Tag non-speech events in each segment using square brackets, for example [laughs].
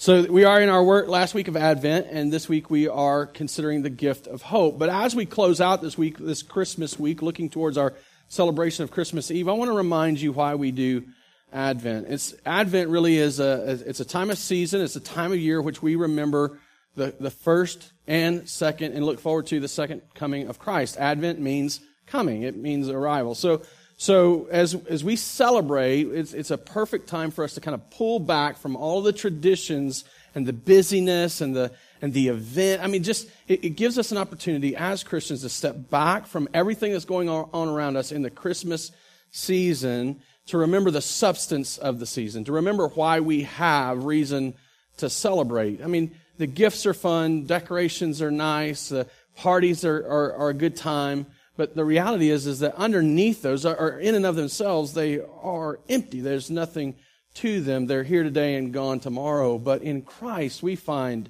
So we are in our work last week of Advent, and this week we are considering the gift of hope. But as we close out this week, this Christmas week, looking towards our celebration of Christmas Eve, I want to remind you why we do Advent. It's Advent really is a it's a time of season. It's a time of year which we remember the, the first and second, and look forward to the second coming of Christ. Advent means coming. It means arrival. So so as, as we celebrate, it's, it's a perfect time for us to kind of pull back from all the traditions and the busyness and the, and the event. I mean, just, it, it gives us an opportunity as Christians to step back from everything that's going on around us in the Christmas season to remember the substance of the season, to remember why we have reason to celebrate. I mean, the gifts are fun, decorations are nice, the parties are, are, are a good time. But the reality is, is that underneath those are, in and of themselves, they are empty. There's nothing to them. They're here today and gone tomorrow. But in Christ, we find,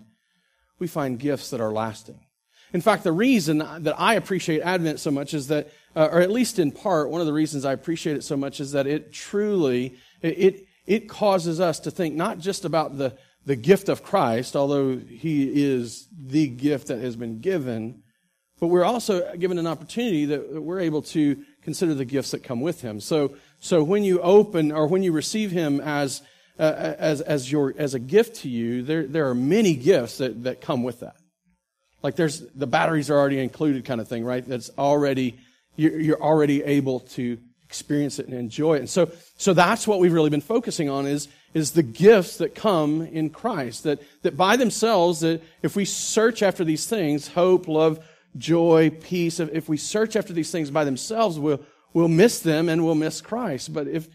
we find gifts that are lasting. In fact, the reason that I appreciate Advent so much is that, uh, or at least in part, one of the reasons I appreciate it so much is that it truly, it, it causes us to think not just about the, the gift of Christ, although He is the gift that has been given, but we're also given an opportunity that we're able to consider the gifts that come with him. So, so when you open or when you receive him as, uh, as, as your, as a gift to you, there, there are many gifts that, that come with that. Like there's, the batteries are already included kind of thing, right? That's already, you're, you're already able to experience it and enjoy it. And so, so that's what we've really been focusing on is, is the gifts that come in Christ. That, that by themselves, that if we search after these things, hope, love, joy, peace. If we search after these things by themselves, we'll, we'll miss them and we'll miss Christ. But if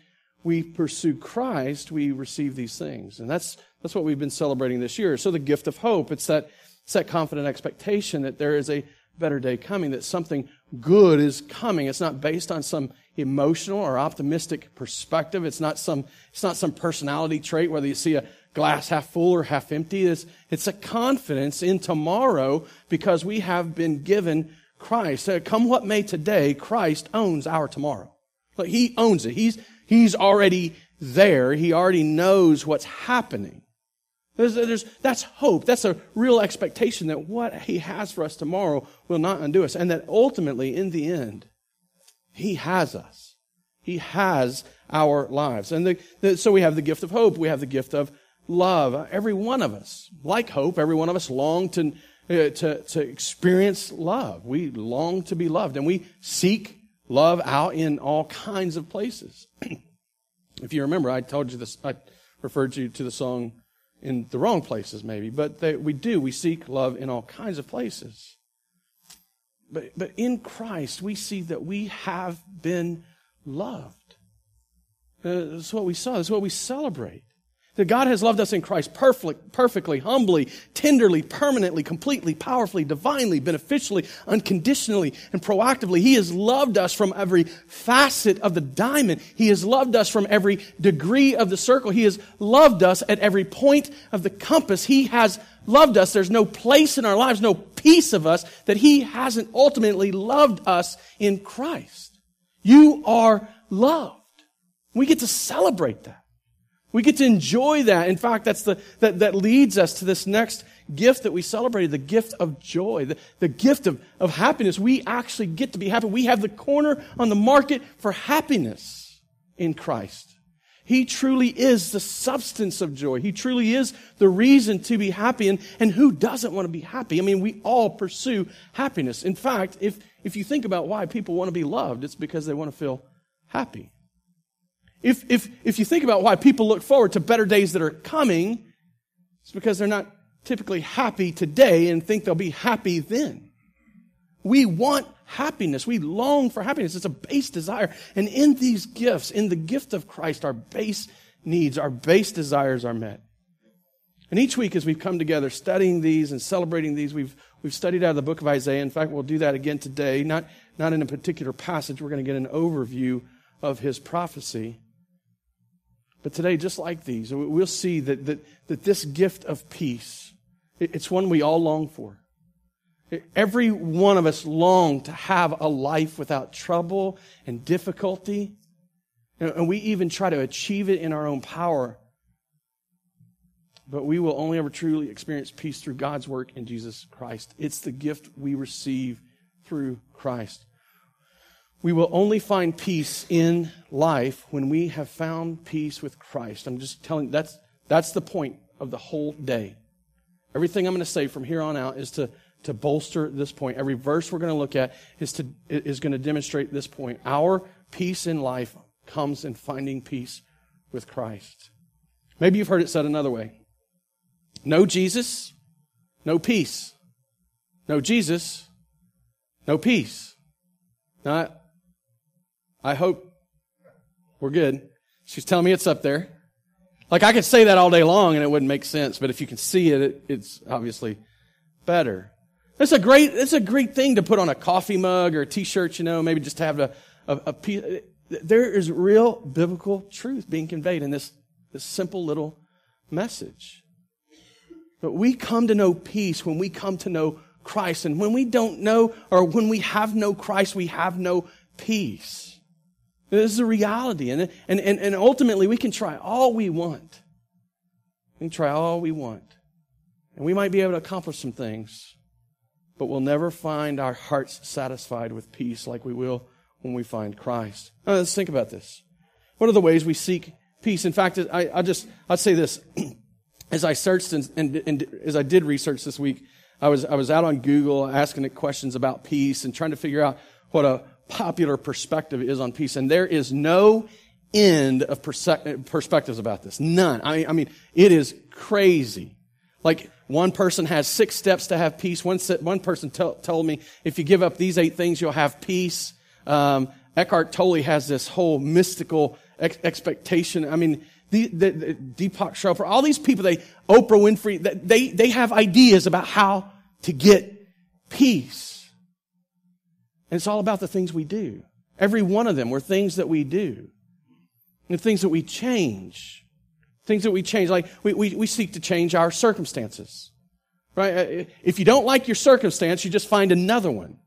we pursue Christ, we receive these things. And that's, that's what we've been celebrating this year. So the gift of hope, it's that, it's that confident expectation that there is a better day coming, that something good is coming. It's not based on some emotional or optimistic perspective. It's not some, it's not some personality trait, whether you see a glass half full or half empty. It's, it's a confidence in tomorrow because we have been given Christ. Uh, come what may today, Christ owns our tomorrow. He owns it. He's, he's already there. He already knows what's happening. There's, there's, that's hope. That's a real expectation that what he has for us tomorrow will not undo us. And that ultimately, in the end, he has us. He has our lives. And the, the, so we have the gift of hope. We have the gift of love. Every one of us, like hope, every one of us long to, uh, to, to experience love. We long to be loved and we seek love out in all kinds of places. [clears throat] if you remember, I told you this, I referred you to the song in the wrong places maybe, but they, we do. We seek love in all kinds of places. But, but in Christ, we see that we have been loved. Uh, that's what we saw. That's what we celebrate. That God has loved us in Christ perfectly, perfectly, humbly, tenderly, permanently, completely, powerfully, divinely, beneficially, unconditionally, and proactively. He has loved us from every facet of the diamond. He has loved us from every degree of the circle. He has loved us at every point of the compass. He has loved us. There's no place in our lives, no piece of us that He hasn't ultimately loved us in Christ. You are loved. We get to celebrate that. We get to enjoy that. In fact, that's the, that, that leads us to this next gift that we celebrated, the gift of joy, the, the gift of, of happiness. We actually get to be happy. We have the corner on the market for happiness in Christ. He truly is the substance of joy. He truly is the reason to be happy. And, and who doesn't want to be happy? I mean, we all pursue happiness. In fact, if, if you think about why people want to be loved, it's because they want to feel happy. If, if, if you think about why people look forward to better days that are coming, it's because they're not typically happy today and think they'll be happy then. We want happiness. We long for happiness. It's a base desire. And in these gifts, in the gift of Christ, our base needs, our base desires are met. And each week as we've come together studying these and celebrating these, we've, we've studied out of the book of Isaiah. In fact, we'll do that again today. Not, not in a particular passage. We're going to get an overview of his prophecy. But today, just like these, we'll see that, that, that this gift of peace, it's one we all long for. Every one of us long to have a life without trouble and difficulty. And we even try to achieve it in our own power. but we will only ever truly experience peace through God's work in Jesus Christ. It's the gift we receive through Christ. We will only find peace in life when we have found peace with Christ. I'm just telling that's that's the point of the whole day. Everything I'm going to say from here on out is to to bolster this point. Every verse we're going to look at is to is going to demonstrate this point. Our peace in life comes in finding peace with Christ. Maybe you've heard it said another way. No Jesus, no peace. No Jesus, no peace. Now, I hope we're good. She's telling me it's up there. Like I could say that all day long and it wouldn't make sense, but if you can see it, it it's obviously better. It's a great, it's a great thing to put on a coffee mug or a t-shirt, you know, maybe just to have a, a, a piece. There is real biblical truth being conveyed in this, this simple little message. But we come to know peace when we come to know Christ. And when we don't know, or when we have no Christ, we have no peace. This is a reality. And, and, and, and ultimately, we can try all we want. We can try all we want. And we might be able to accomplish some things but we'll never find our hearts satisfied with peace like we will when we find Christ. Now, let's think about this. What are the ways we seek peace? In fact, I, I just, I'd say this. [clears throat] as I searched and, and, and, as I did research this week, I was, I was out on Google asking it questions about peace and trying to figure out what a popular perspective is on peace. And there is no end of perspectives about this. None. I, mean, it is crazy. Like, one person has six steps to have peace. One, one person told me, if you give up these eight things, you'll have peace. Um, Eckhart Tolle has this whole mystical ex- expectation. I mean, the, the, the, Deepak Chopra, all these people, they, Oprah Winfrey, they, they have ideas about how to get peace. And it's all about the things we do. Every one of them were things that we do. And things that we change. Things that we change, like we, we, we seek to change our circumstances. Right? Uh, if you don't like your circumstance, you just find another one.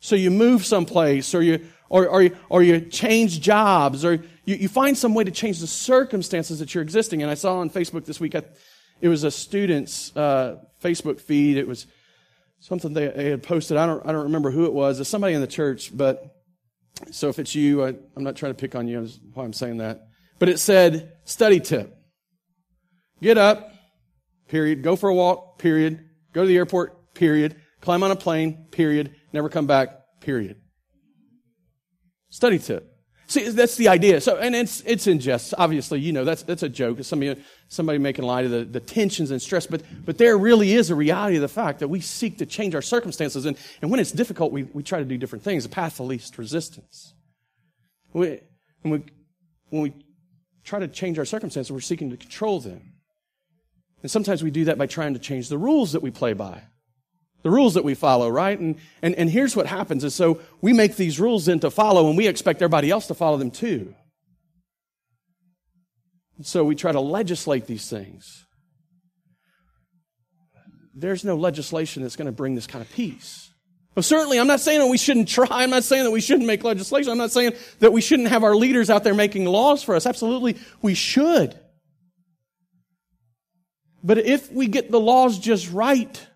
So you move someplace or you, or, or, or you change jobs or you, you find some way to change the circumstances that you're existing. And I saw on Facebook this week, I, it was a student's uh, Facebook feed. It was something they, they, had posted. I don't, I don't remember who it was. It's somebody in the church, but so if it's you, I, I'm not trying to pick on you. That's why I'm saying that. But it said, study tip. Get up, period. Go for a walk, period. Go to the airport, period. Climb on a plane, period. Never come back, period. Study tip. See, that's the idea. So, and it's, it's in jest. Obviously, you know, that's, that's a joke. Somebody, somebody making light of the, the tensions and stress. But, but there really is a reality of the fact that we seek to change our circumstances. And, and when it's difficult, we, we try to do different things. The path of least resistance. We, when, we, when we try to change our circumstances, we're seeking to control them. And sometimes we do that by trying to change the rules that we play by. The rules that we follow, right? And, and, and here's what happens is so we make these rules then to follow and we expect everybody else to follow them too. And so we try to legislate these things. There's no legislation that's going to bring this kind of peace. Well, certainly, I'm not saying that we shouldn't try. I'm not saying that we shouldn't make legislation. I'm not saying that we shouldn't have our leaders out there making laws for us. Absolutely, we should. But if we get the laws just right,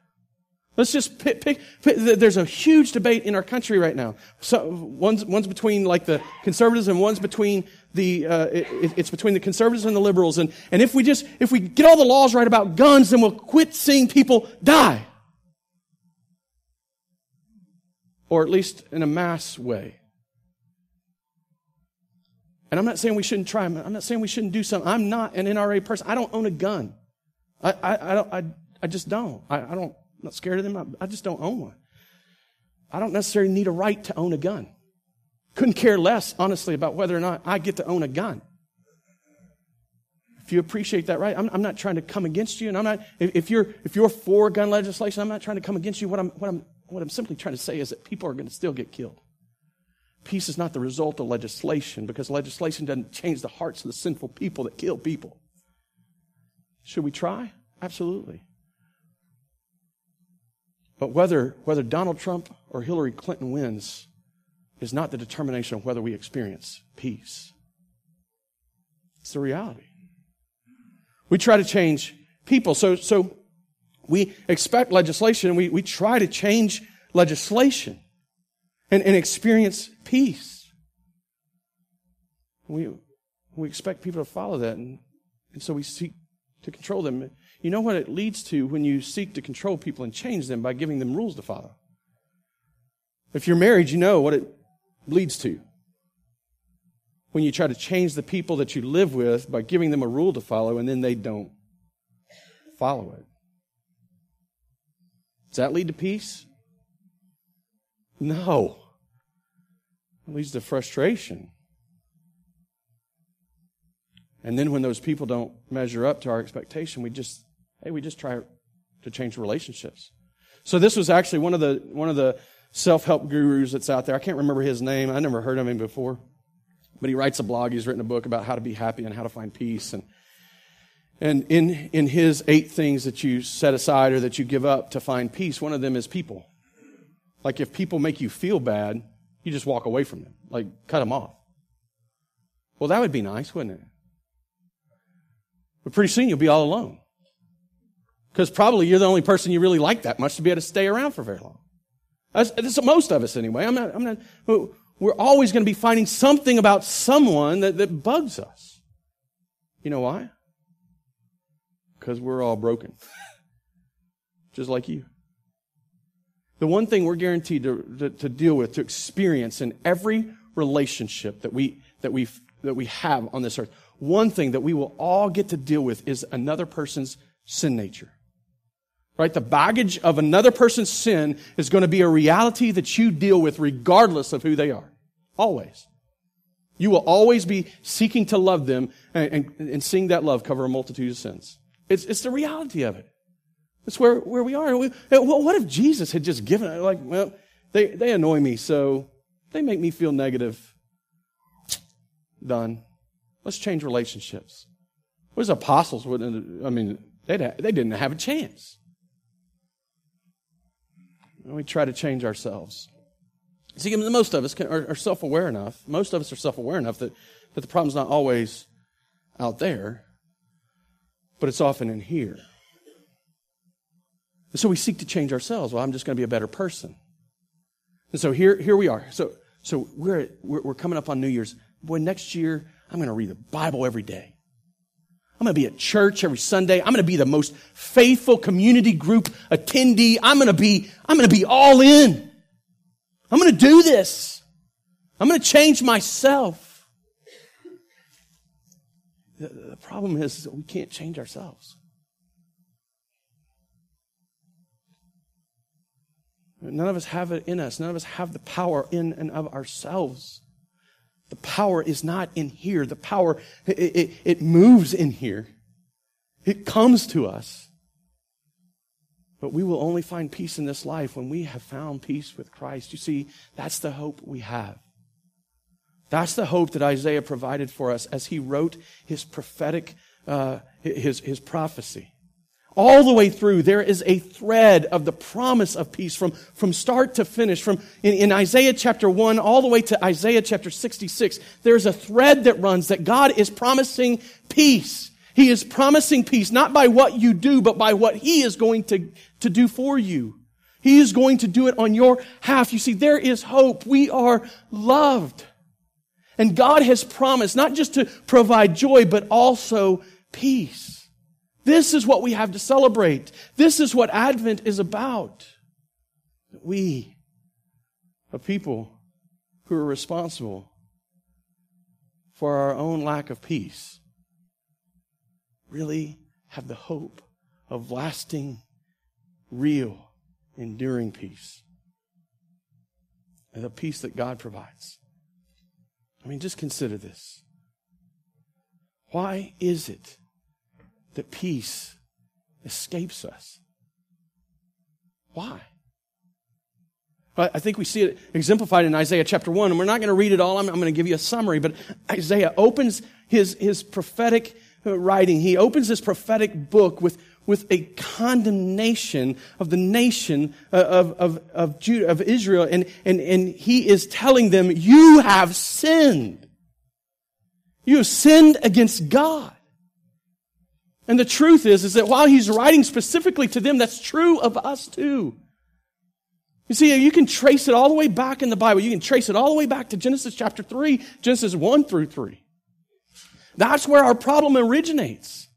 let's just pick, pick, pick, there's a huge debate in our country right now. So one's, one's between like the conservatives and one's between the, uh, it, it's between the conservatives and the liberals. And, and if we just, if we get all the laws right about guns, then we'll quit seeing people die. Or at least in a mass way. And I'm not saying we shouldn't try. I'm not saying we shouldn't do something. I'm not an NRA person. I don't own a gun. I, I, I, don't, I, I just don't. I, I don't, I'm not scared of them. I, just don't own one. I don't necessarily need a right to own a gun. Couldn't care less, honestly, about whether or not I get to own a gun. If you appreciate that right, I'm, I'm not trying to come against you, and I'm not. If, if, you're if you're for gun legislation, I'm not trying to come against you. What I'm what I'm what I'm simply trying to say is that people are going to still get killed. Peace is not the result of legislation because legislation doesn't change the hearts of the sinful people that kill people. Should we try? Absolutely. But whether, whether Donald Trump or Hillary Clinton wins is not the determination of whether we experience peace. It's the reality. We try to change people. So, so we expect legislation and we, we try to change legislation and, and experience peace. We, we expect people to follow that, and, and so we seek to control them. You know what it leads to when you seek to control people and change them by giving them rules to follow? If you're married, you know what it leads to. When you try to change the people that you live with by giving them a rule to follow and then they don't follow it. Does that lead to peace? No. It leads to frustration. And then when those people don't measure up to our expectation, we just, hey, we just try to change relationships. So this was actually one of the, one of the self-help gurus that's out there. I can't remember his name. I never heard of him before. But he writes a blog. He's written a book about how to be happy and how to find peace. And, and in, in his eight things that you set aside or that you give up to find peace, one of them is people. Like if people make you feel bad, you just walk away from them. Like cut them off. Well, that would be nice, wouldn't it? But pretty soon you'll be all alone. Because probably you're the only person you really like that much to be able to stay around for very long. That's, most of us anyway. I'm not, I'm not, we're always going to be finding something about someone that, that bugs us. You know why? Because we're all broken. [laughs] Just like you. The one thing we're guaranteed to, to, to, deal with, to experience in every relationship that we, that, we that we have on this earth, one thing that we will all get to deal with is another person's sin nature. Right? The baggage of another person's sin is going to be a reality that you deal with regardless of who they are. Always. You will always be seeking to love them and, and, and seeing that love cover a multitude of sins. It's, it's the reality of it. It's where, where we are. We, eh, what if Jesus had just given, it? like, well, they, they annoy me, so they make me feel negative. Done. Let's change relationships. Those apostles wouldn't, I mean, they didn't have a chance. We try to change ourselves. See, most of us can, are, are self aware enough. Most of us are self aware enough that, that the problem's not always out there, but it's often in here. And so we seek to change ourselves. Well, I'm just going to be a better person. And so here, here we are. So, so we're, we're, we're coming up on New Year's. Boy, next year, I'm going to read the Bible every day. I'm going to be at church every Sunday. I'm going to be the most faithful community group attendee. I'm going to be, I'm going to be all in. I'm going to do this. I'm going to change myself. The, the problem is we can't change ourselves. None of us have it in us. None of us have the power in and of ourselves. The power is not in here. The power, it, it, it moves in here. It comes to us. But we will only find peace in this life when we have found peace with Christ. You see, that's the hope we have. That's the hope that Isaiah provided for us as he wrote his prophetic, uh, his, his prophecy. All the way through, there is a thread of the promise of peace from, from start to finish. From in, in Isaiah chapter 1 all the way to Isaiah chapter 66, there's a thread that runs that God is promising peace. He is promising peace, not by what you do, but by what He is going to, to do for you. He is going to do it on your half. You see, there is hope. We are loved. And God has promised not just to provide joy, but also peace. This is what we have to celebrate. This is what Advent is about. We, a people who are responsible for our own lack of peace, really have the hope of lasting, real, enduring peace. And the peace that God provides. I mean, just consider this. Why is it that peace escapes us. Why? I think we see it exemplified in Isaiah chapter 1, and we're not going to read it all. I'm, I'm going to give you a summary, but Isaiah opens his, his prophetic writing. He opens this prophetic book with, with a condemnation of the nation uh, of, of, of, Judah, of Israel, and, and, and he is telling them, You have sinned. You have sinned against God. And the truth is, is that while he's writing specifically to them, that's true of us too. You see, you can trace it all the way back in the Bible. You can trace it all the way back to Genesis chapter 3, Genesis 1 through 3. That's where our problem originates.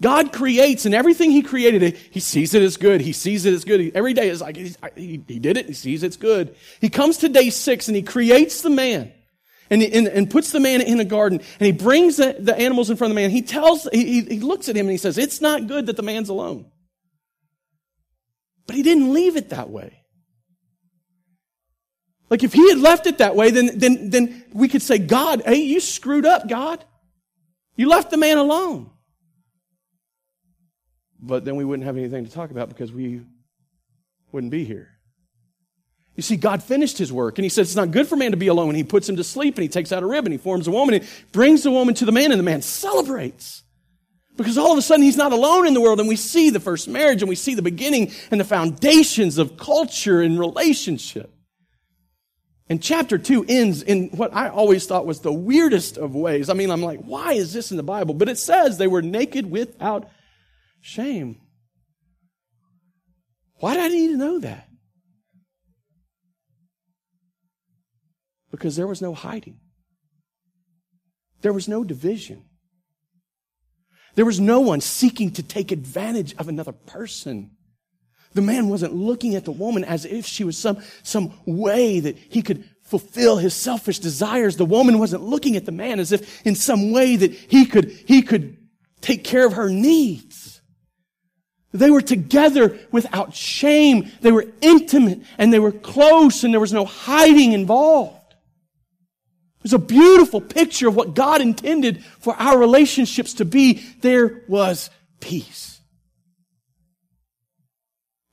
God creates, and everything He created, He sees it as good. He sees it as good. Every day is like, he, he did it, He sees it's good. He comes to day six and He creates the man. And, and, and puts the man in a garden, and he brings the, the animals in front of the man. He tells, he, he looks at him and he says, It's not good that the man's alone. But he didn't leave it that way. Like if he had left it that way, then, then, then we could say, God, hey, you screwed up, God. You left the man alone. But then we wouldn't have anything to talk about because we wouldn't be here. You see, God finished his work and he says it's not good for man to be alone. And he puts him to sleep and he takes out a rib and he forms a woman and brings the woman to the man and the man celebrates. Because all of a sudden he's not alone in the world and we see the first marriage and we see the beginning and the foundations of culture and relationship. And chapter two ends in what I always thought was the weirdest of ways. I mean, I'm like, why is this in the Bible? But it says they were naked without shame. Why did I need to know that? Because there was no hiding. There was no division. There was no one seeking to take advantage of another person. The man wasn't looking at the woman as if she was some, some way that he could fulfill his selfish desires. The woman wasn't looking at the man as if in some way that he could, he could take care of her needs. They were together without shame. They were intimate and they were close and there was no hiding involved. Was a beautiful picture of what God intended for our relationships to be. There was peace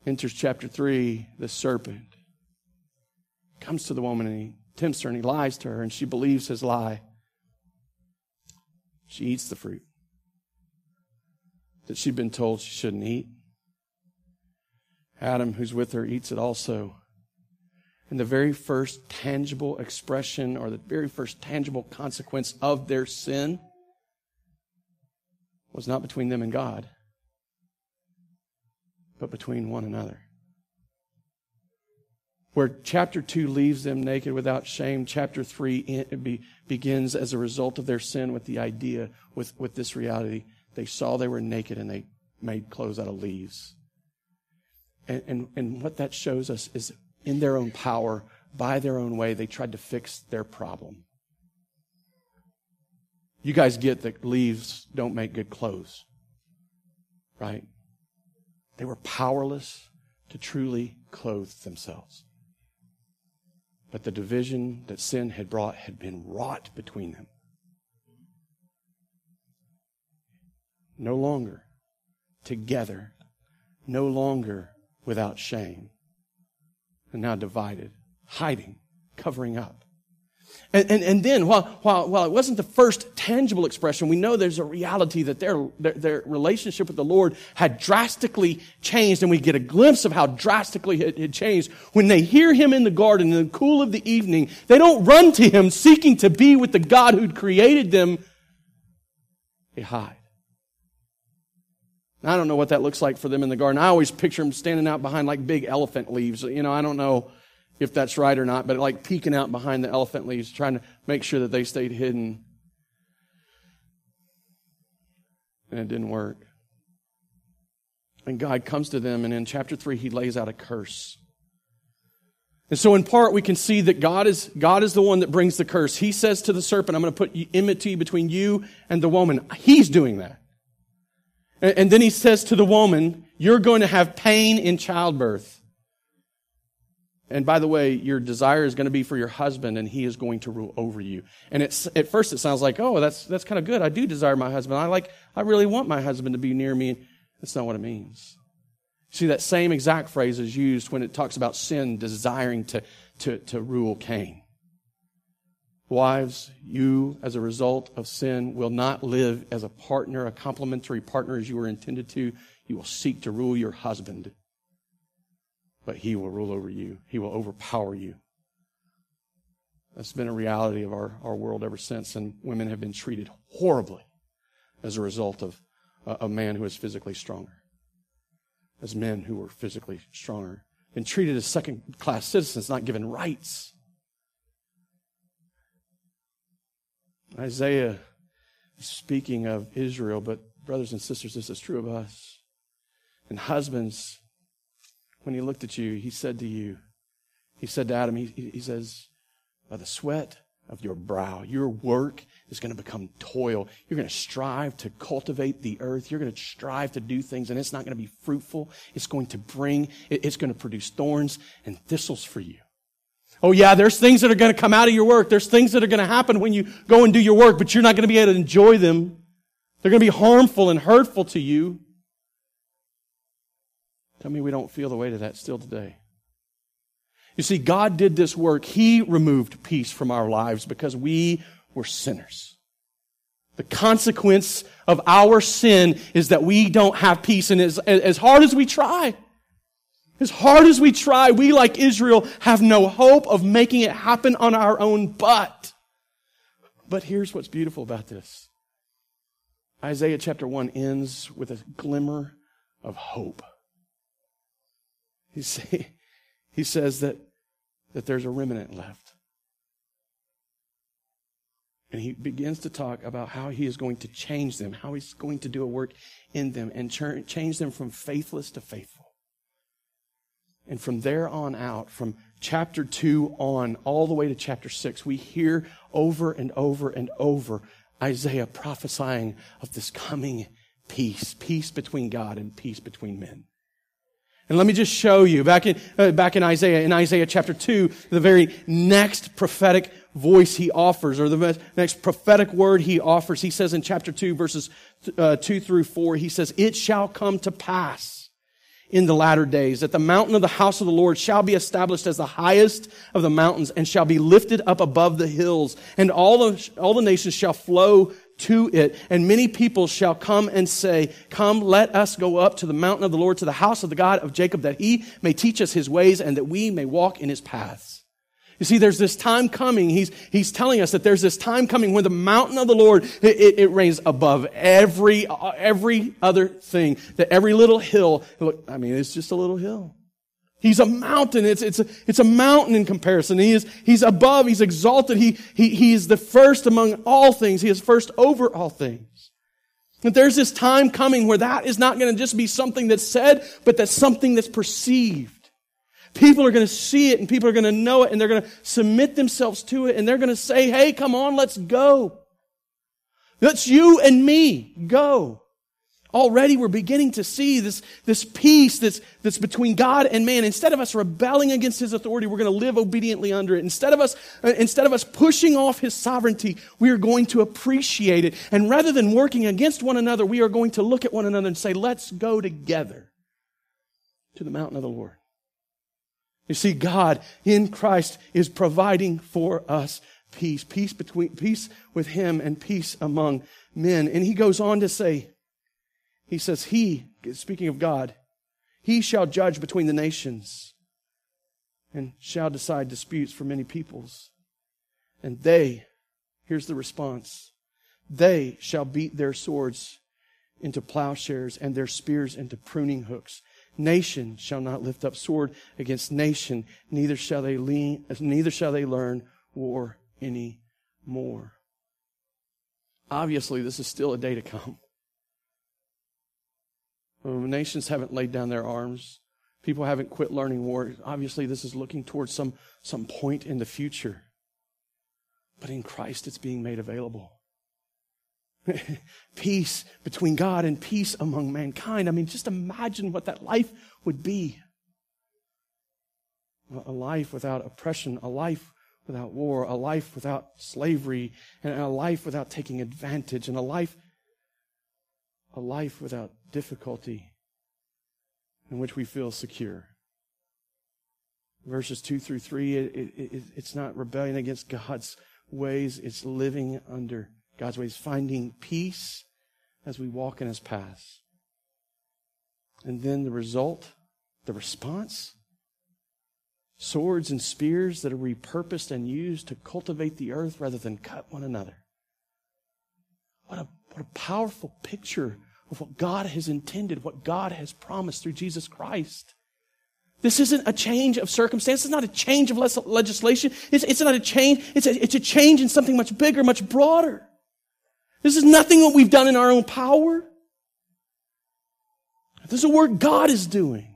enters chapter 3, the serpent comes to the woman and he tempts her and he lies to her and she believes his lie. She eats the fruit that she'd been told she shouldn't eat. Adam, who's with her, eats it also. And the very first tangible expression or the very first tangible consequence of their sin was not between them and God but between one another. Where chapter 2 leaves them naked without shame, chapter 3 be, begins as a result of their sin with the idea, with, with this reality. They saw they were naked and they made clothes out of leaves. And, and, and what that shows us is in their own power, by their own way, they tried to fix their problem. You guys get that leaves don't make good clothes, right? They were powerless to truly clothe themselves. But the division that sin had brought had been wrought between them. No longer together, no longer without shame, and now divided, hiding, covering up. And, and, and then, while, while, while it wasn't the first tangible expression, we know there's a reality that their, their, their relationship with the Lord had drastically changed, and we get a glimpse of how drastically it had changed. When they hear Him in the garden in the cool of the evening, they don't run to Him seeking to be with the God who'd created them. They hide. I don't know what that looks like for them in the garden. I always picture them standing out behind like big elephant leaves. You know, I don't know if that's right or not, but like peeking out behind the elephant leaves, trying to make sure that they stayed hidden. And it didn't work. And God comes to them, and in chapter 3, he lays out a curse. And so, in part, we can see that God is, God is the one that brings the curse. He says to the serpent, I'm going to put enmity between you and the woman. He's doing that. And, then he says to the woman, You're going to have pain in childbirth. And by the way, your desire is going to be for your husband, and he is going to rule over you. And it's, at first, it sounds like, oh, that's, that's kind of good. I do desire my husband. I like, I really want my husband to be near me. That's not what it means. See, that same exact phrase is used when it talks about sin desiring to, to, to rule Cain. Wives, you, as a result of sin, will not live as a partner, a complementary partner as you were intended to. You will seek to rule your husband but he will rule over you. He will overpower you. That's been a reality of our, our world ever since, and women have been treated horribly as a result of, a, a man who is physically stronger, as men who were physically stronger, and treated as second class citizens, not given rights. Isaiah is speaking of Israel, but brothers and sisters, this is true of us. And husbands, when he looked at you, he said to you, he said to Adam, he, he says, by the sweat of your brow, your work is going to become toil. You're going to strive to cultivate the earth. You're going to strive to do things, and it's not going to be fruitful. It's going to bring, it's going to produce thorns and thistles for you. Oh yeah, there's things that are going to come out of your work. There's things that are going to happen when you go and do your work, but you're not going to be able to enjoy them. They're going to be harmful and hurtful to you. Tell me we don't feel the weight of that still today. You see, God did this work. He removed peace from our lives because we were sinners. The consequence of our sin is that we don't have peace. And as, as hard as we try, as hard as we try, we, like Israel, have no hope of making it happen on our own but. But here's what's beautiful about this Isaiah chapter 1 ends with a glimmer of hope. He, say, he says that, that there's a remnant left. And he begins to talk about how he is going to change them, how he's going to do a work in them and change them from faithless to faithful. And from there on out, from chapter 2 on, all the way to chapter 6, we hear over and over and over Isaiah prophesying of this coming peace, peace between God and peace between men. And let me just show you back in, uh, back in Isaiah, in Isaiah chapter 2, the very next prophetic voice he offers, or the next prophetic word he offers, he says in chapter 2, verses uh, 2 through 4, he says, It shall come to pass in the latter days, that the mountain of the house of the Lord shall be established as the highest of the mountains and shall be lifted up above the hills, and all the, all the nations shall flow to it, and many people shall come and say, Come, let us go up to the mountain of the Lord, to the house of the God of Jacob, that he may teach us his ways and that we may walk in his paths. You see, there's this time coming. He's, he's telling us that there's this time coming when the mountain of the Lord, it, it, it reigns above every, every other thing. That every little hill, look, I mean, it's just a little hill. He's a mountain. It's, it's, a, it's a mountain in comparison. He is, he's above. He's exalted. He, he, he is the first among all things. He is first over all things. That there's this time coming where that is not going to just be something that's said, but that's something that's perceived. People are going to see it and people are going to know it and they're going to submit themselves to it and they're going to say, hey, come on, let's go. That's you and me. Go. Already we're beginning to see this, this peace that's, that's between God and man. Instead of us rebelling against His authority, we're going to live obediently under it. Instead of us, uh, instead of us pushing off His sovereignty, we are going to appreciate it. And rather than working against one another, we are going to look at one another and say, let's go together to the mountain of the Lord. You see, God in Christ is providing for us peace, peace between, peace with Him and peace among men. And He goes on to say, He says, He, speaking of God, He shall judge between the nations and shall decide disputes for many peoples. And they, here's the response, they shall beat their swords into plowshares and their spears into pruning hooks. Nation shall not lift up sword against nation, neither shall they lean, neither shall they learn war any more. Obviously, this is still a day to come. When nations haven't laid down their arms, people haven't quit learning war. Obviously, this is looking towards some, some point in the future. But in Christ, it's being made available. [laughs] peace between God and peace among mankind. I mean, just imagine what that life would be. A life without oppression, a life without war, a life without slavery, and a life without taking advantage, and a life, a life without difficulty in which we feel secure. Verses 2 through 3, it, it, it, it's not rebellion against God's ways, it's living under God's ways, finding peace as we walk in his paths. And then the result, the response, swords and spears that are repurposed and used to cultivate the earth rather than cut one another. What a, what a powerful picture of what God has intended, what God has promised through Jesus Christ. This isn't a change of circumstance. It's not a change of legislation. It's, it's not a change. It's a, it's a change in something much bigger, much broader. This is nothing that we've done in our own power. This is a work God is doing.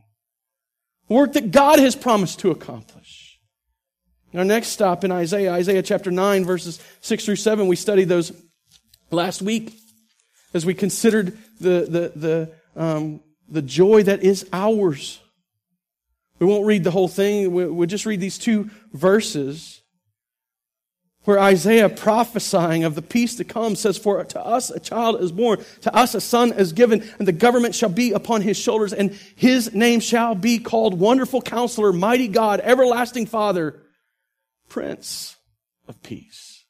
Work that God has promised to accomplish. Our next stop in Isaiah, Isaiah chapter 9, verses 6 through 7, we studied those last week as we considered the, the, the, um, the joy that is ours. We won't read the whole thing. We'll just read these two verses where Isaiah prophesying of the peace to come says, For to us a child is born, to us a son is given, and the government shall be upon his shoulders, and his name shall be called Wonderful Counselor, Mighty God, Everlasting Father, Prince of Peace.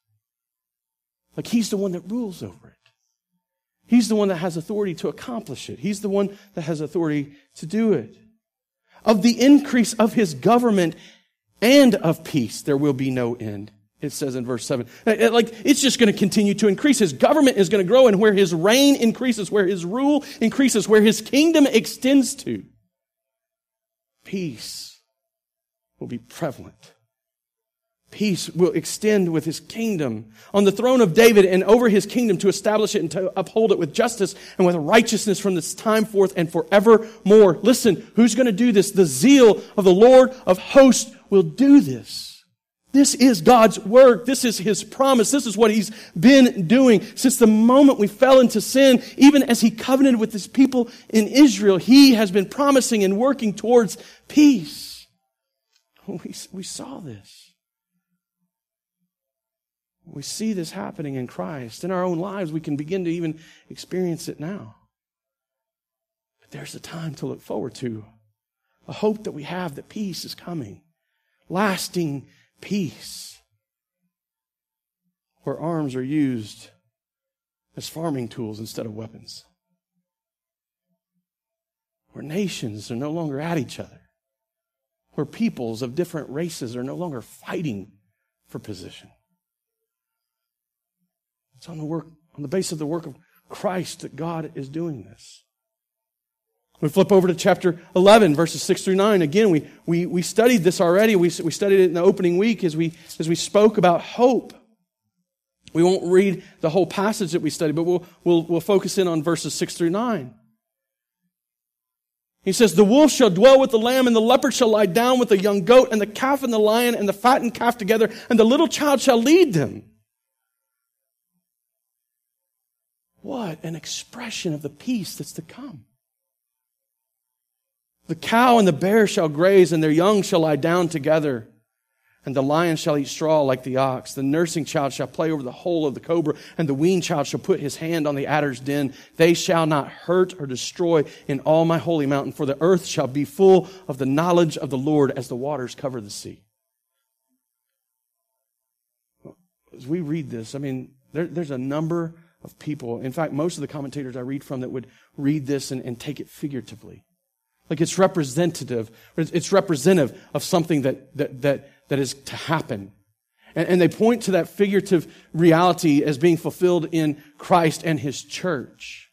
Like he's the one that rules over it. He's the one that has authority to accomplish it. He's the one that has authority to do it of the increase of his government and of peace, there will be no end. It says in verse 7. Uh, uh, like, it's just going to continue to increase. His government is going to grow, and where his reign increases, where his rule increases, where his kingdom extends to, peace will be prevalent peace will extend with his kingdom on the throne of David and over his kingdom to establish it and to uphold it with justice and with righteousness from this time forth and forevermore. Listen, who's going to do this? The zeal of the Lord of hosts will do this. This is God's work. This is His promise. This is what He's been doing since the moment we fell into sin. Even as He covenanted with His people in Israel, He has been promising and working towards peace. We, we saw this. We see this happening in Christ. In our own lives, we can begin to even experience it now. But there's a time to look forward to, a hope that we have that peace is coming, lasting peace, where arms are used as farming tools instead of weapons, where nations are no longer at each other, where peoples of different races are no longer fighting for position. It's on the work, on the basis of the work of Christ that God is doing this. We flip over to chapter 11, verses 6 through 9. Again, we, we, we studied this already. We, we studied it in the opening week as we, as we spoke about hope. We won't read the whole passage that we studied, but we'll, we'll, we'll focus in on verses 6 through 9. He says, The wolf shall dwell with the lamb, and the leopard shall lie down with the young goat, and the calf and the lion and the fattened calf together, and the little child shall lead them. What an expression of the peace that's to come. The cow and the bear shall graze, and their young shall lie down together. And the lion shall eat straw like the ox. The nursing child shall play over the hole of the cobra, and the weaned child shall put his hand on the adder's den. They shall not hurt or destroy in all my holy mountain, for the earth shall be full of the knowledge of the Lord as the waters cover the sea. As we read this, I mean, there, there's a number of people. In fact, most of the commentators I read from that would read this and, and take it figuratively. Like it's representative, it's representative of something that, that, that, that is to happen. And, and they point to that figurative reality as being fulfilled in Christ and His church.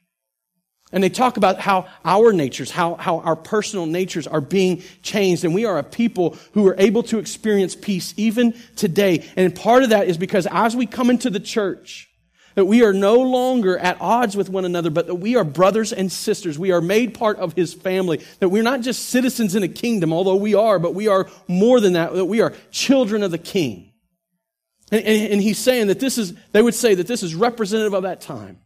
And they talk about how our natures, how, how our personal natures are being changed. And we are a people who are able to experience peace even today. And part of that is because as we come into the church, that we are no longer at odds with one another, but that we are brothers and sisters. We are made part of his family. That we're not just citizens in a kingdom, although we are, but we are more than that, that we are children of the king. And, and, and he's saying that this is, they would say that this is representative of that time.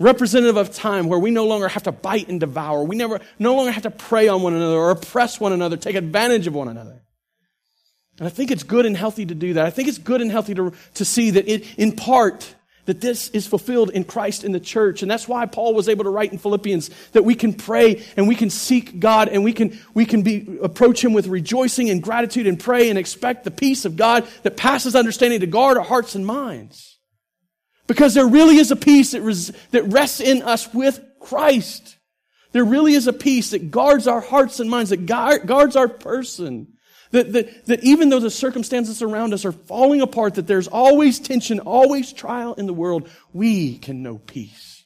Representative of time where we no longer have to bite and devour. We never, no longer have to prey on one another or oppress one another, take advantage of one another. And I think it's good and healthy to do that. I think it's good and healthy to, to see that it, in part, that this is fulfilled in Christ in the church. And that's why Paul was able to write in Philippians that we can pray and we can seek God and we can, we can be, approach Him with rejoicing and gratitude and pray and expect the peace of God that passes understanding to guard our hearts and minds. Because there really is a peace that, res, that rests in us with Christ. There really is a peace that guards our hearts and minds, that guards our person. That, that, that even though the circumstances around us are falling apart, that there's always tension, always trial in the world, we can know peace.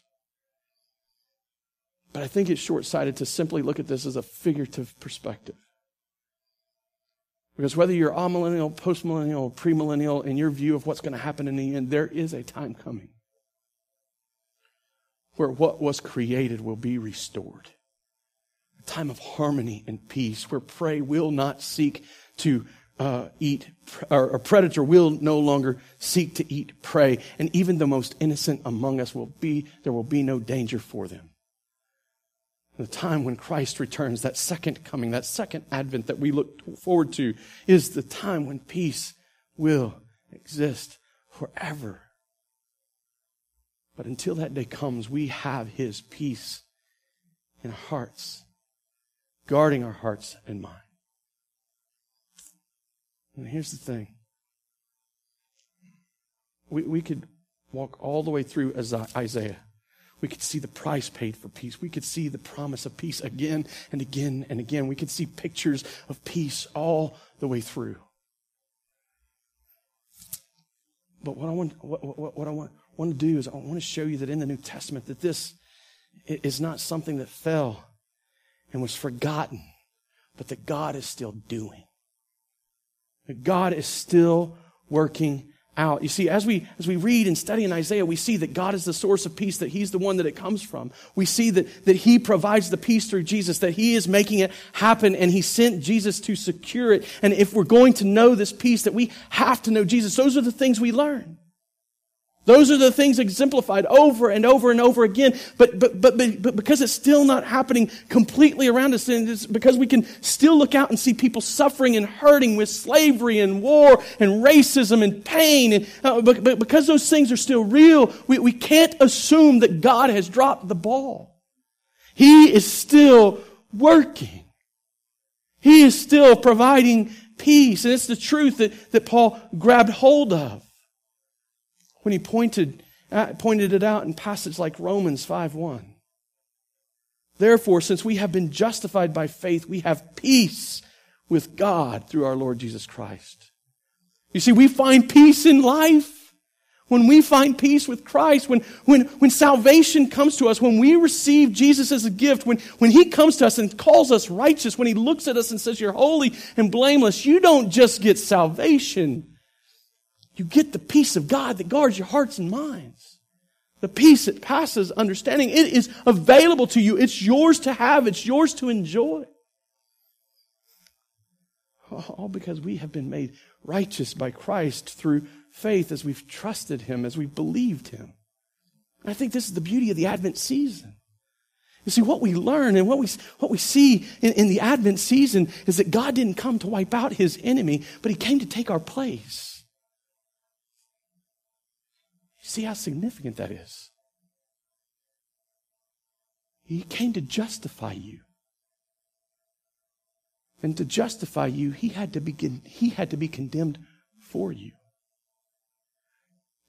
But I think it's short sighted to simply look at this as a figurative perspective. Because whether you're amillennial, postmillennial, premillennial, in your view of what's going to happen in the end, there is a time coming where what was created will be restored. Time of harmony and peace where prey will not seek to uh, eat, or a predator will no longer seek to eat prey. And even the most innocent among us will be, there will be no danger for them. The time when Christ returns, that second coming, that second advent that we look forward to, is the time when peace will exist forever. But until that day comes, we have His peace in our hearts, guarding our hearts and mind. And here's the thing we, we could walk all the way through Isaiah. We could see the price paid for peace. We could see the promise of peace again and again and again. We could see pictures of peace all the way through. But what I want, what, what, what I want, want to do is I want to show you that in the New Testament that this is not something that fell and was forgotten, but that God is still doing. That God is still working out. You see, as we, as we read and study in Isaiah, we see that God is the source of peace, that He's the one that it comes from. We see that, that He provides the peace through Jesus, that He is making it happen, and He sent Jesus to secure it. And if we're going to know this peace, that we have to know Jesus, those are the things we learn. Those are the things exemplified over and over and over again. But, but, but, but, because it's still not happening completely around us, and because we can still look out and see people suffering and hurting with slavery and war and racism and pain, and uh, but, but because those things are still real, we, we can't assume that God has dropped the ball. He is still working. He is still providing peace. And it's the truth that, that Paul grabbed hold of when he pointed, uh, pointed it out in passages like Romans 5 1. Therefore, since we have been justified by faith, we have peace with God through our Lord Jesus Christ. You see, we find peace in life. When we find peace with Christ, when, when, when salvation comes to us, when we receive Jesus as a gift, when, when He comes to us and calls us righteous, when He looks at us and says, You're holy and blameless, you don't just get salvation. You get the peace of God that guards your hearts and minds. The peace that passes understanding. It is available to you. It's yours to have. It's yours to enjoy. All because we have been made righteous by Christ through faith as we've trusted Him, as we've believed Him. I think this is the beauty of the Advent season. You see, what we learn and what we, what we see in, in the Advent season is that God didn't come to wipe out His enemy, but He came to take our place. See how significant that is. He came to justify you. And to justify you, he had to be, he had to be condemned for you.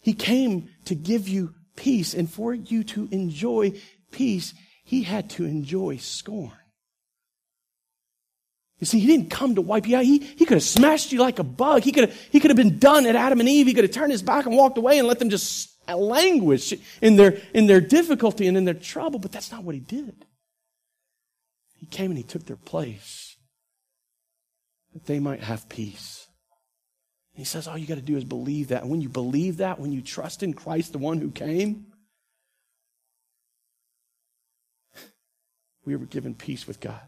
He came to give you peace, and for you to enjoy peace, he had to enjoy scorn. You see, he didn't come to wipe you out. He, he could have smashed you like a bug. He could have, he could have been done at Adam and Eve. He could have turned his back and walked away and let them just languish in their, in their difficulty and in their trouble, but that's not what he did. He came and he took their place that they might have peace. he says, all you got to do is believe that. And when you believe that, when you trust in Christ, the one who came, we were given peace with God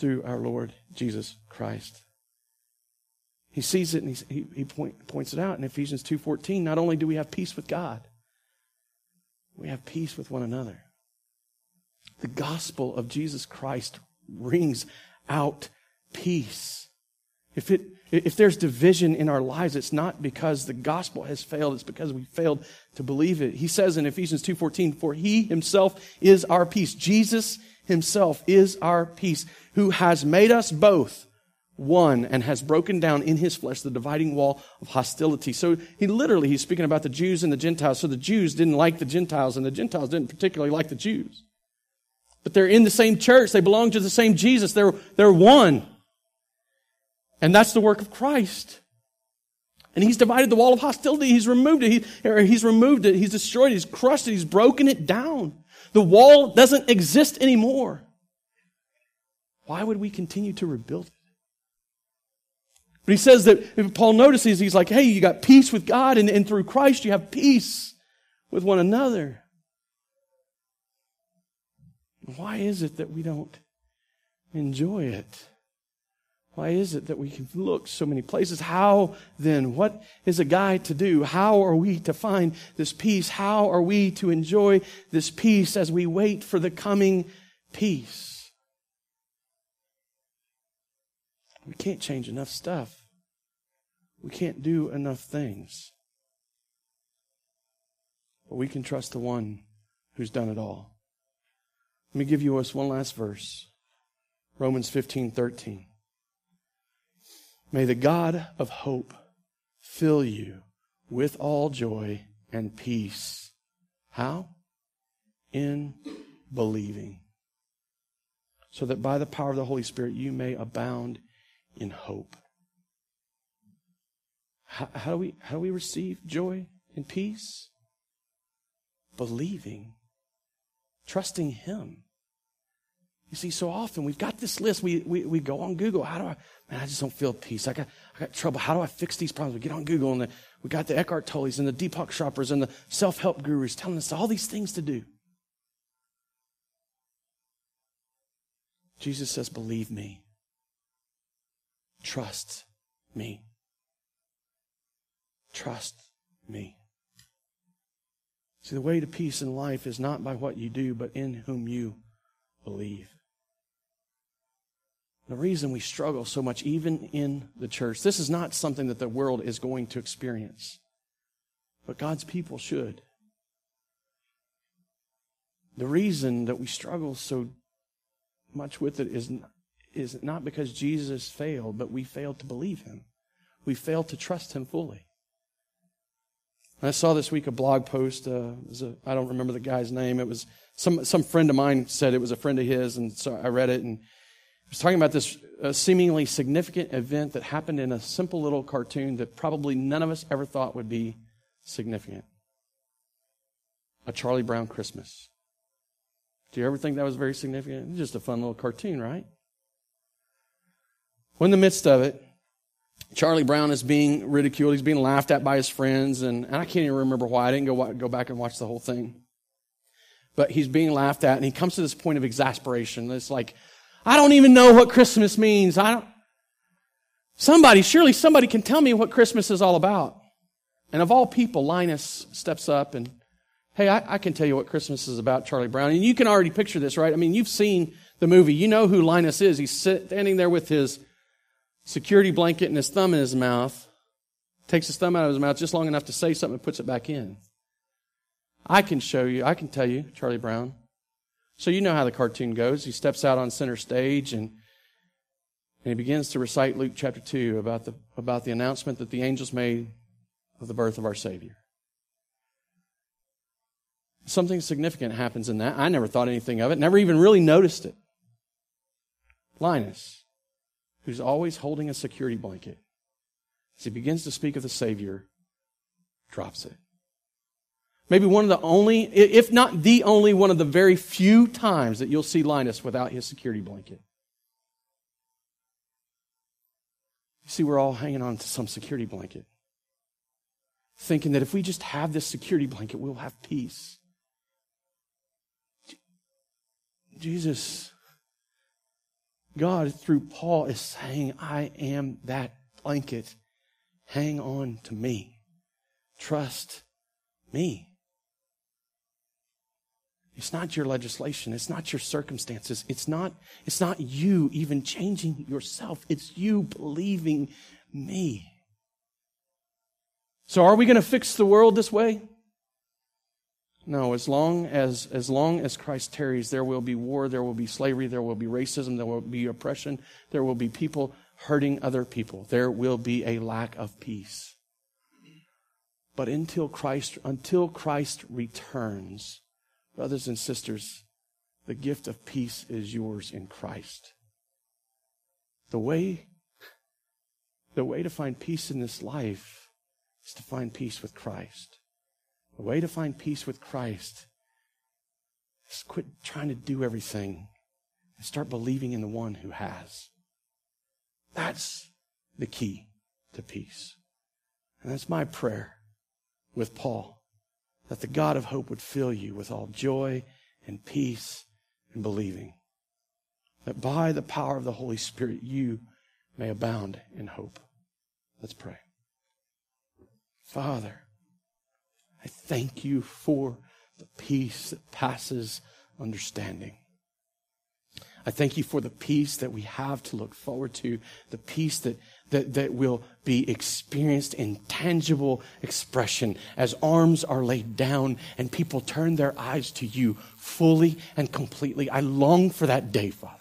through our Lord Jesus Christ. He sees it and he, he point, points it out in Ephesians 2.14. Not only do we have peace with God, we have peace with one another. The gospel of Jesus Christ rings out peace. If, it, if there's division in our lives, it's not because the gospel has failed, it's because we failed to believe it. He says in Ephesians 2.14, For he himself is our peace. Jesus himself is our peace, who has made us both one and has broken down in his flesh the dividing wall of hostility. So he literally, he's speaking about the Jews and the Gentiles. So the Jews didn't like the Gentiles and the Gentiles didn't particularly like the Jews. But they're in the same church. They belong to the same Jesus. They're, they're one. And that's the work of Christ. And he's divided the wall of hostility. He's removed it. He, he's removed it. He's destroyed it. He's crushed it. He's broken it down. The wall doesn't exist anymore. Why would we continue to rebuild it? But he says that Paul notices, he's like, hey, you got peace with God, and, and through Christ you have peace with one another. Why is it that we don't enjoy it? Why is it that we can look so many places? How then? What is a guy to do? How are we to find this peace? How are we to enjoy this peace as we wait for the coming peace? We can't change enough stuff. We can't do enough things. But we can trust the one who's done it all. Let me give you us one last verse. Romans 15, 13. May the God of hope fill you with all joy and peace. How? In believing. So that by the power of the Holy Spirit you may abound in hope. How, how, do we, how do we receive joy and peace? Believing, trusting Him. You see, so often we've got this list. We, we, we go on Google. How do I, man, I just don't feel peace. I got, I got trouble. How do I fix these problems? We get on Google and the, we got the Eckhart Tolles and the Deepak Chopras and the self-help gurus telling us all these things to do. Jesus says, believe me. Trust me. Trust me. See, the way to peace in life is not by what you do, but in whom you believe. The reason we struggle so much, even in the church, this is not something that the world is going to experience, but God's people should. The reason that we struggle so much with it is, is not because Jesus failed, but we failed to believe him. We failed to trust him fully. I saw this week a blog post. Uh, I don't remember the guy's name. It was some some friend of mine said it was a friend of his, and so I read it, and was talking about this uh, seemingly significant event that happened in a simple little cartoon that probably none of us ever thought would be significant. A Charlie Brown Christmas. Do you ever think that was very significant? Just a fun little cartoon, right? Well, in the midst of it, Charlie Brown is being ridiculed. He's being laughed at by his friends, and, and I can't even remember why. I didn't go, go back and watch the whole thing. But he's being laughed at, and he comes to this point of exasperation. It's like, I don't even know what Christmas means. I don't. Somebody, surely somebody can tell me what Christmas is all about. And of all people, Linus steps up and, hey, I, I, can tell you what Christmas is about, Charlie Brown. And you can already picture this, right? I mean, you've seen the movie. You know who Linus is. He's standing there with his security blanket and his thumb in his mouth, takes his thumb out of his mouth just long enough to say something and puts it back in. I can show you, I can tell you, Charlie Brown. So you know how the cartoon goes. He steps out on center stage and, and he begins to recite Luke chapter 2 about the, about the announcement that the angels made of the birth of our Savior. Something significant happens in that. I never thought anything of it, never even really noticed it. Linus, who's always holding a security blanket, as he begins to speak of the Savior, drops it. Maybe one of the only, if not the only one of the very few times that you'll see Linus without his security blanket. You see, we're all hanging on to some security blanket, thinking that if we just have this security blanket, we'll have peace. Jesus, God, through Paul, is saying, I am that blanket. Hang on to me. Trust me. It's not your legislation. It's not your circumstances. It's not, it's not you even changing yourself. It's you believing me. So are we going to fix the world this way? No, as long as, as long as Christ tarries, there will be war, there will be slavery, there will be racism, there will be oppression, there will be people hurting other people. There will be a lack of peace. But until Christ, until Christ returns, Brothers and sisters, the gift of peace is yours in Christ. The way, the way to find peace in this life is to find peace with Christ. The way to find peace with Christ is quit trying to do everything and start believing in the one who has. That's the key to peace. And that's my prayer with Paul that the God of hope would fill you with all joy and peace and believing. That by the power of the Holy Spirit, you may abound in hope. Let's pray. Father, I thank you for the peace that passes understanding. I thank you for the peace that we have to look forward to, the peace that, that, that will be experienced in tangible expression as arms are laid down and people turn their eyes to you fully and completely. I long for that day, Father.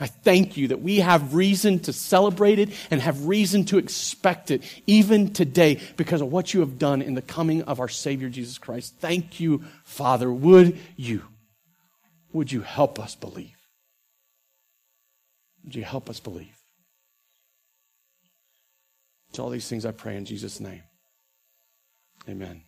I thank you that we have reason to celebrate it and have reason to expect it even today because of what you have done in the coming of our Savior Jesus Christ. Thank you, Father. Would you, would you help us believe? Would you help us believe? To all these things I pray in Jesus' name. Amen.